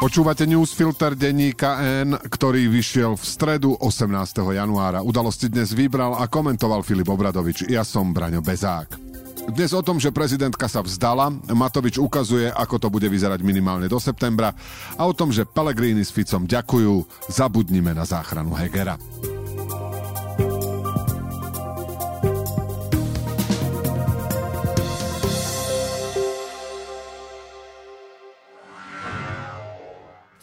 Počúvate newsfilter denníka N, ktorý vyšiel v stredu 18. januára. Udalosti dnes vybral a komentoval Filip Obradovič. Ja som Braňo Bezák. Dnes o tom, že prezidentka sa vzdala, Matovič ukazuje, ako to bude vyzerať minimálne do septembra a o tom, že Pelegrini s Ficom ďakujú, zabudnime na záchranu Hegera.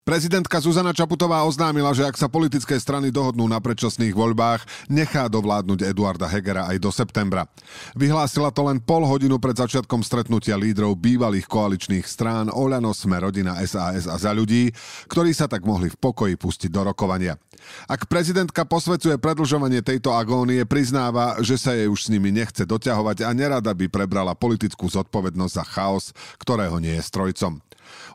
Prezidentka Zuzana Čaputová oznámila, že ak sa politické strany dohodnú na predčasných voľbách, nechá dovládnuť Eduarda Hegera aj do septembra. Vyhlásila to len pol hodinu pred začiatkom stretnutia lídrov bývalých koaličných strán Oľano, Sme rodina, SAS a za ľudí, ktorí sa tak mohli v pokoji pustiť do rokovania. Ak prezidentka posvecuje predlžovanie tejto agónie, priznáva, že sa jej už s nimi nechce doťahovať a nerada by prebrala politickú zodpovednosť za chaos, ktorého nie je strojcom.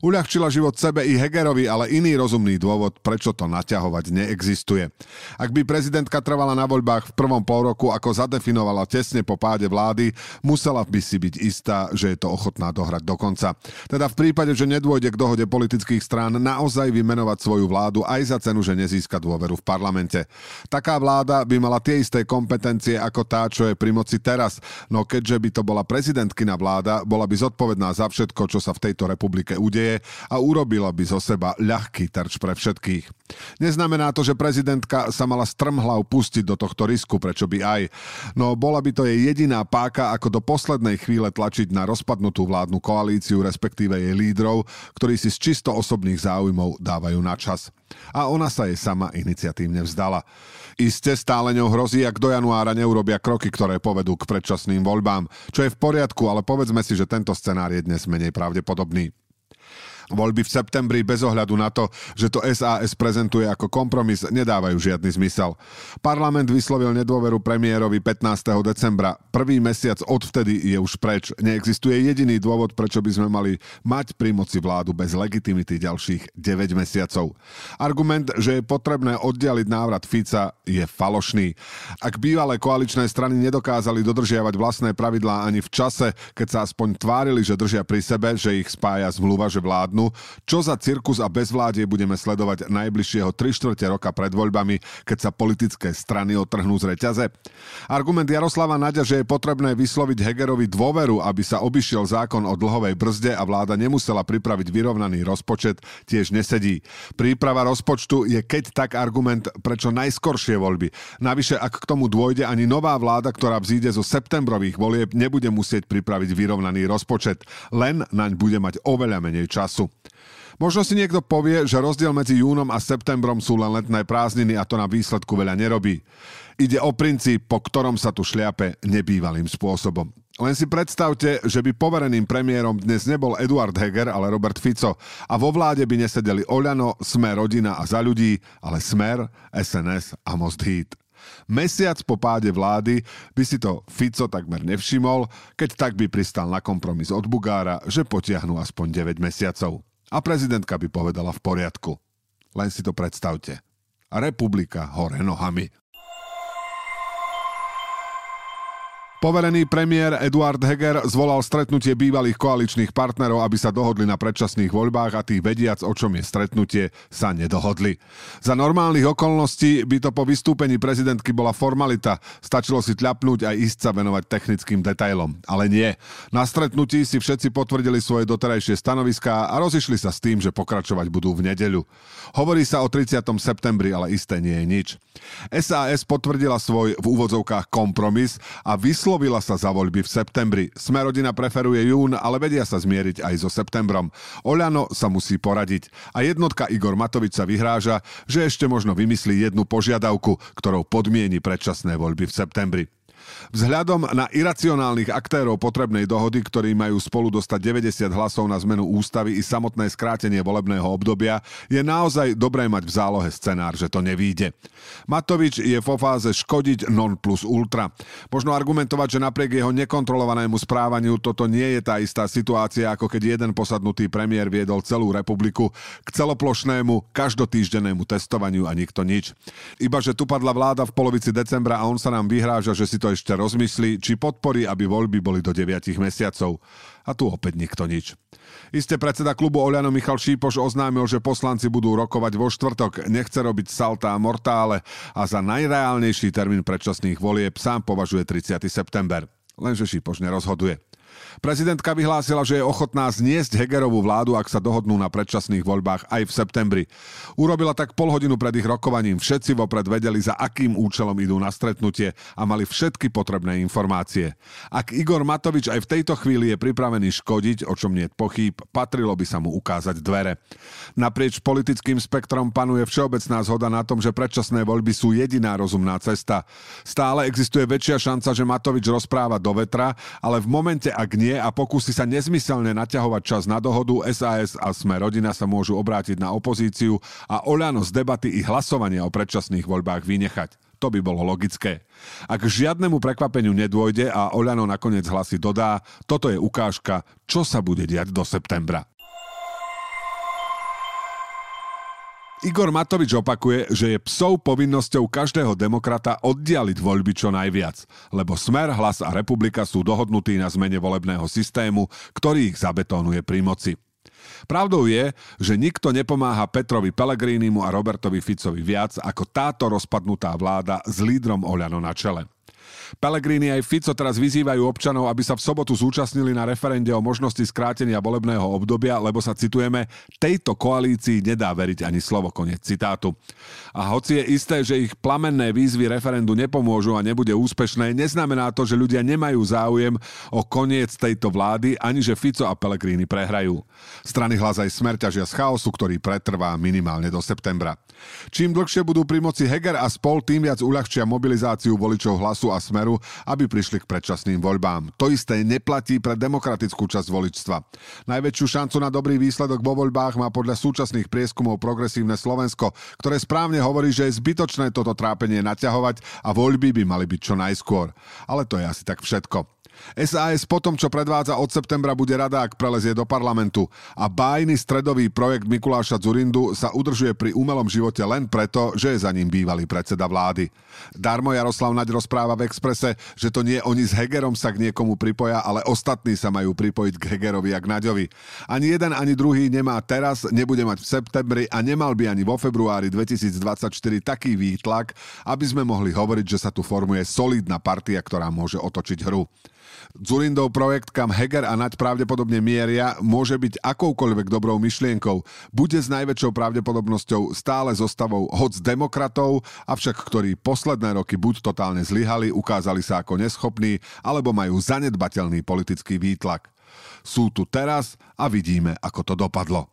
Uľahčila život sebe i Hegerovi, ale iný rozumný dôvod, prečo to naťahovať neexistuje. Ak by prezidentka trvala na voľbách v prvom pol roku, ako zadefinovala tesne po páde vlády, musela by si byť istá, že je to ochotná dohrať do konca. Teda v prípade, že nedôjde k dohode politických strán, naozaj vymenovať svoju vládu aj za cenu, že nezíska dôveru v parlamente. Taká vláda by mala tie isté kompetencie ako tá, čo je pri moci teraz, no keďže by to bola prezidentkina vláda, bola by zodpovedná za všetko, čo sa v tejto republike udeje a urobila by zo seba ľahký terč pre všetkých. Neznamená to, že prezidentka sa mala strmhlav pustiť do tohto risku, prečo by aj. No bola by to jej jediná páka, ako do poslednej chvíle tlačiť na rozpadnutú vládnu koalíciu, respektíve jej lídrov, ktorí si z čisto osobných záujmov dávajú na čas. A ona sa jej sama iniciatívne vzdala. Iste stále ňou hrozí, ak do januára neurobia kroky, ktoré povedú k predčasným voľbám. Čo je v poriadku, ale povedzme si, že tento scenár je dnes menej pravdepodobný. Voľby v septembri bez ohľadu na to, že to SAS prezentuje ako kompromis, nedávajú žiadny zmysel. Parlament vyslovil nedôveru premiérovi 15. decembra. Prvý mesiac odvtedy je už preč. Neexistuje jediný dôvod, prečo by sme mali mať pri moci vládu bez legitimity ďalších 9 mesiacov. Argument, že je potrebné oddialiť návrat Fica, je falošný. Ak bývalé koaličné strany nedokázali dodržiavať vlastné pravidlá ani v čase, keď sa aspoň tvárili, že držia pri sebe, že ich spája zmluva, že vládnu, vládnu, čo za cirkus a bezvládie budeme sledovať najbližšieho 3 čtvrte roka pred voľbami, keď sa politické strany otrhnú z reťaze. Argument Jaroslava Naďa, že je potrebné vysloviť Hegerovi dôveru, aby sa obišiel zákon o dlhovej brzde a vláda nemusela pripraviť vyrovnaný rozpočet, tiež nesedí. Príprava rozpočtu je keď tak argument prečo najskoršie voľby. Navyše, ak k tomu dôjde, ani nová vláda, ktorá vzíde zo septembrových volieb, nebude musieť pripraviť vyrovnaný rozpočet. Len naň bude mať oveľa menej času. Možno si niekto povie, že rozdiel medzi júnom a septembrom sú len letné prázdniny a to na výsledku veľa nerobí. Ide o princíp, po ktorom sa tu šliape nebývalým spôsobom. Len si predstavte, že by povereným premiérom dnes nebol Eduard Heger, ale Robert Fico a vo vláde by nesedeli Oľano, Smer, Rodina a za ľudí, ale Smer, SNS a Most Heat. Mesiac po páde vlády by si to Fico takmer nevšimol, keď tak by pristal na kompromis od Bugára, že potiahnu aspoň 9 mesiacov. A prezidentka by povedala v poriadku. Len si to predstavte. Republika hore nohami. Poverený premiér Eduard Heger zvolal stretnutie bývalých koaličných partnerov, aby sa dohodli na predčasných voľbách a tých vediac, o čom je stretnutie, sa nedohodli. Za normálnych okolností by to po vystúpení prezidentky bola formalita. Stačilo si tľapnúť a ísť sa venovať technickým detailom. Ale nie. Na stretnutí si všetci potvrdili svoje doterajšie stanoviská a rozišli sa s tým, že pokračovať budú v nedeľu. Hovorí sa o 30. septembri, ale isté nie je nič. SAS potvrdila svoj v úvodzovkách kompromis a vyslo Vyslovila sa za voľby v septembri. Smerodina preferuje jún, ale vedia sa zmieriť aj so septembrom. Oľano sa musí poradiť. A jednotka Igor Matovič sa vyhráža, že ešte možno vymyslí jednu požiadavku, ktorou podmieni predčasné voľby v septembri. Vzhľadom na iracionálnych aktérov potrebnej dohody, ktorí majú spolu dostať 90 hlasov na zmenu ústavy i samotné skrátenie volebného obdobia, je naozaj dobré mať v zálohe scenár, že to nevíde. Matovič je vo fáze škodiť non plus ultra. Možno argumentovať, že napriek jeho nekontrolovanému správaniu toto nie je tá istá situácia, ako keď jeden posadnutý premiér viedol celú republiku k celoplošnému, každotýždennému testovaniu a nikto nič. Iba, že tu padla vláda v polovici decembra a on sa nám vyhráža, že si to ešte rozmyslí, či podporí, aby voľby boli do 9 mesiacov. A tu opäť nikto nič. Isté predseda klubu Oľano Michal Šípoš oznámil, že poslanci budú rokovať vo štvrtok, nechce robiť salta a mortále a za najreálnejší termín predčasných volieb sám považuje 30. september. Lenže Šípoš nerozhoduje. Prezidentka vyhlásila, že je ochotná zniesť Hegerovú vládu, ak sa dohodnú na predčasných voľbách aj v septembri. Urobila tak pol hodinu pred ich rokovaním. Všetci vopred vedeli, za akým účelom idú na stretnutie a mali všetky potrebné informácie. Ak Igor Matovič aj v tejto chvíli je pripravený škodiť, o čom nie je pochýb, patrilo by sa mu ukázať dvere. Naprieč politickým spektrom panuje všeobecná zhoda na tom, že predčasné voľby sú jediná rozumná cesta. Stále existuje väčšia šanca, že Matovič rozpráva do vetra, ale v momente, ak nie, nie a pokusí sa nezmyselne naťahovať čas na dohodu, SAS a Sme rodina sa môžu obrátiť na opozíciu a Oľano z debaty i hlasovania o predčasných voľbách vynechať. To by bolo logické. Ak žiadnemu prekvapeniu nedôjde a Oľano nakoniec hlasy dodá, toto je ukážka, čo sa bude diať do septembra. Igor Matovič opakuje, že je psov povinnosťou každého demokrata oddialiť voľby čo najviac, lebo Smer, Hlas a Republika sú dohodnutí na zmene volebného systému, ktorý ich zabetónuje pri moci. Pravdou je, že nikto nepomáha Petrovi Pelegrínimu a Robertovi Ficovi viac ako táto rozpadnutá vláda s lídrom Oľano na čele. Pelegrini aj Fico teraz vyzývajú občanov, aby sa v sobotu zúčastnili na referende o možnosti skrátenia volebného obdobia, lebo sa citujeme, tejto koalícii nedá veriť ani slovo, koniec citátu. A hoci je isté, že ich plamenné výzvy referendu nepomôžu a nebude úspešné, neznamená to, že ľudia nemajú záujem o koniec tejto vlády, ani že Fico a Pelegrini prehrajú. Strany hlas aj smer ťažia z chaosu, ktorý pretrvá minimálne do septembra. Čím dlhšie budú pri moci Heger a spol, tým viac uľahčia mobilizáciu voličov hlasu a smer smeru, aby prišli k predčasným voľbám. To isté neplatí pre demokratickú časť voličstva. Najväčšiu šancu na dobrý výsledok vo voľbách má podľa súčasných prieskumov progresívne Slovensko, ktoré správne hovorí, že je zbytočné toto trápenie naťahovať a voľby by mali byť čo najskôr. Ale to je asi tak všetko. SAS po tom, čo predvádza od septembra, bude rada, ak prelezie do parlamentu. A bájny stredový projekt Mikuláša Zurindu sa udržuje pri umelom živote len preto, že je za ním bývalý predseda vlády. Darmo Jaroslav Naď rozpráva v Exprese, že to nie oni s Hegerom sa k niekomu pripoja, ale ostatní sa majú pripojiť k Hegerovi a k Naďovi. Ani jeden, ani druhý nemá teraz, nebude mať v septembri a nemal by ani vo februári 2024 taký výtlak, aby sme mohli hovoriť, že sa tu formuje solidná partia, ktorá môže otočiť hru. Zurindov projekt, kam Heger a Naď pravdepodobne mieria, môže byť akoukoľvek dobrou myšlienkou. Bude s najväčšou pravdepodobnosťou stále zostavou hoc demokratov, avšak ktorí posledné roky buď totálne zlyhali, ukázali sa ako neschopní, alebo majú zanedbateľný politický výtlak. Sú tu teraz a vidíme, ako to dopadlo.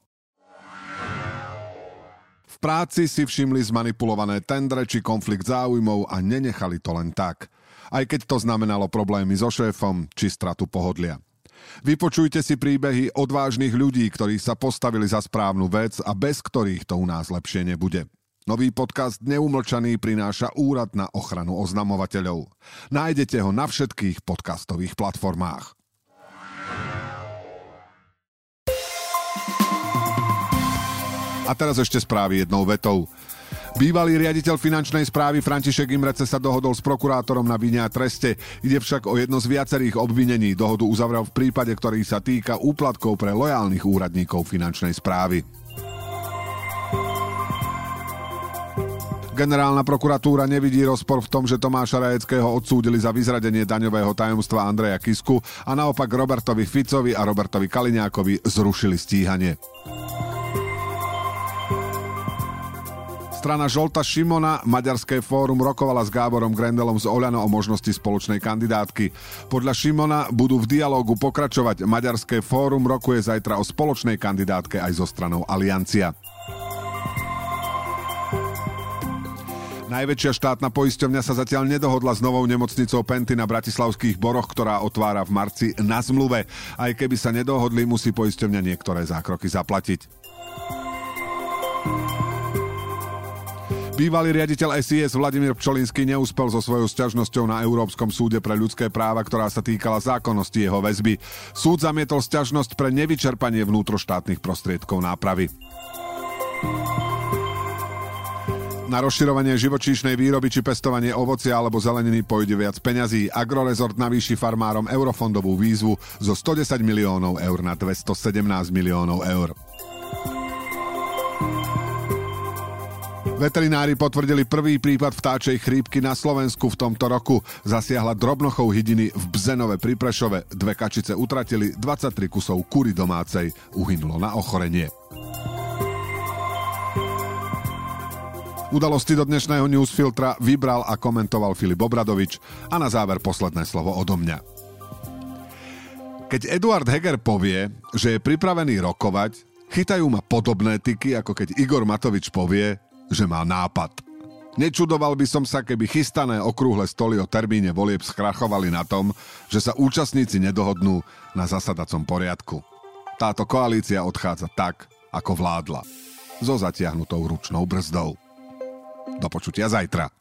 V práci si všimli zmanipulované tendre či konflikt záujmov a nenechali to len tak aj keď to znamenalo problémy so šéfom či stratu pohodlia. Vypočujte si príbehy odvážnych ľudí, ktorí sa postavili za správnu vec a bez ktorých to u nás lepšie nebude. Nový podcast Neumlčaný prináša Úrad na ochranu oznamovateľov. Nájdete ho na všetkých podcastových platformách. A teraz ešte správy jednou vetou. Bývalý riaditeľ finančnej správy František Imrece sa dohodol s prokurátorom na vine a treste. Ide však o jedno z viacerých obvinení. Dohodu uzavrel v prípade, ktorý sa týka úplatkov pre lojálnych úradníkov finančnej správy. Generálna prokuratúra nevidí rozpor v tom, že Tomáša Rajeckého odsúdili za vyzradenie daňového tajomstva Andreja Kisku a naopak Robertovi Ficovi a Robertovi Kaliňákovi zrušili stíhanie. Strana Žolta Šimona, Maďarské fórum rokovala s Gáborom Grendelom z Oľano o možnosti spoločnej kandidátky. Podľa Šimona budú v dialógu pokračovať. Maďarské fórum rokuje zajtra o spoločnej kandidátke aj zo stranou Aliancia. Najväčšia štátna poisťovňa sa zatiaľ nedohodla s novou nemocnicou Penty na Bratislavských boroch, ktorá otvára v marci na zmluve. Aj keby sa nedohodli, musí poisťovňa niektoré zákroky zaplatiť. Bývalý riaditeľ SIS Vladimír Pčolinský neúspel so svojou sťažnosťou na Európskom súde pre ľudské práva, ktorá sa týkala zákonnosti jeho väzby. Súd zamietol sťažnosť pre nevyčerpanie vnútroštátnych prostriedkov nápravy. Na rozširovanie živočíšnej výroby či pestovanie ovocia alebo zeleniny pôjde viac peňazí. Agrorezort navýši farmárom eurofondovú výzvu zo 110 miliónov eur na 217 miliónov eur. Veterinári potvrdili prvý prípad vtáčej chrípky na Slovensku v tomto roku. Zasiahla drobnochou hydiny v Bzenove pri Prešove. Dve kačice utratili, 23 kusov kury domácej uhynulo na ochorenie. Udalosti do dnešného newsfiltra vybral a komentoval Filip Obradovič a na záver posledné slovo odo mňa. Keď Eduard Heger povie, že je pripravený rokovať, chytajú ma podobné tyky, ako keď Igor Matovič povie, že má nápad. Nečudoval by som sa, keby chystané okrúhle stoly o termíne volieb skrachovali na tom, že sa účastníci nedohodnú na zasadacom poriadku. Táto koalícia odchádza tak, ako vládla. So zatiahnutou ručnou brzdou. Do počutia zajtra.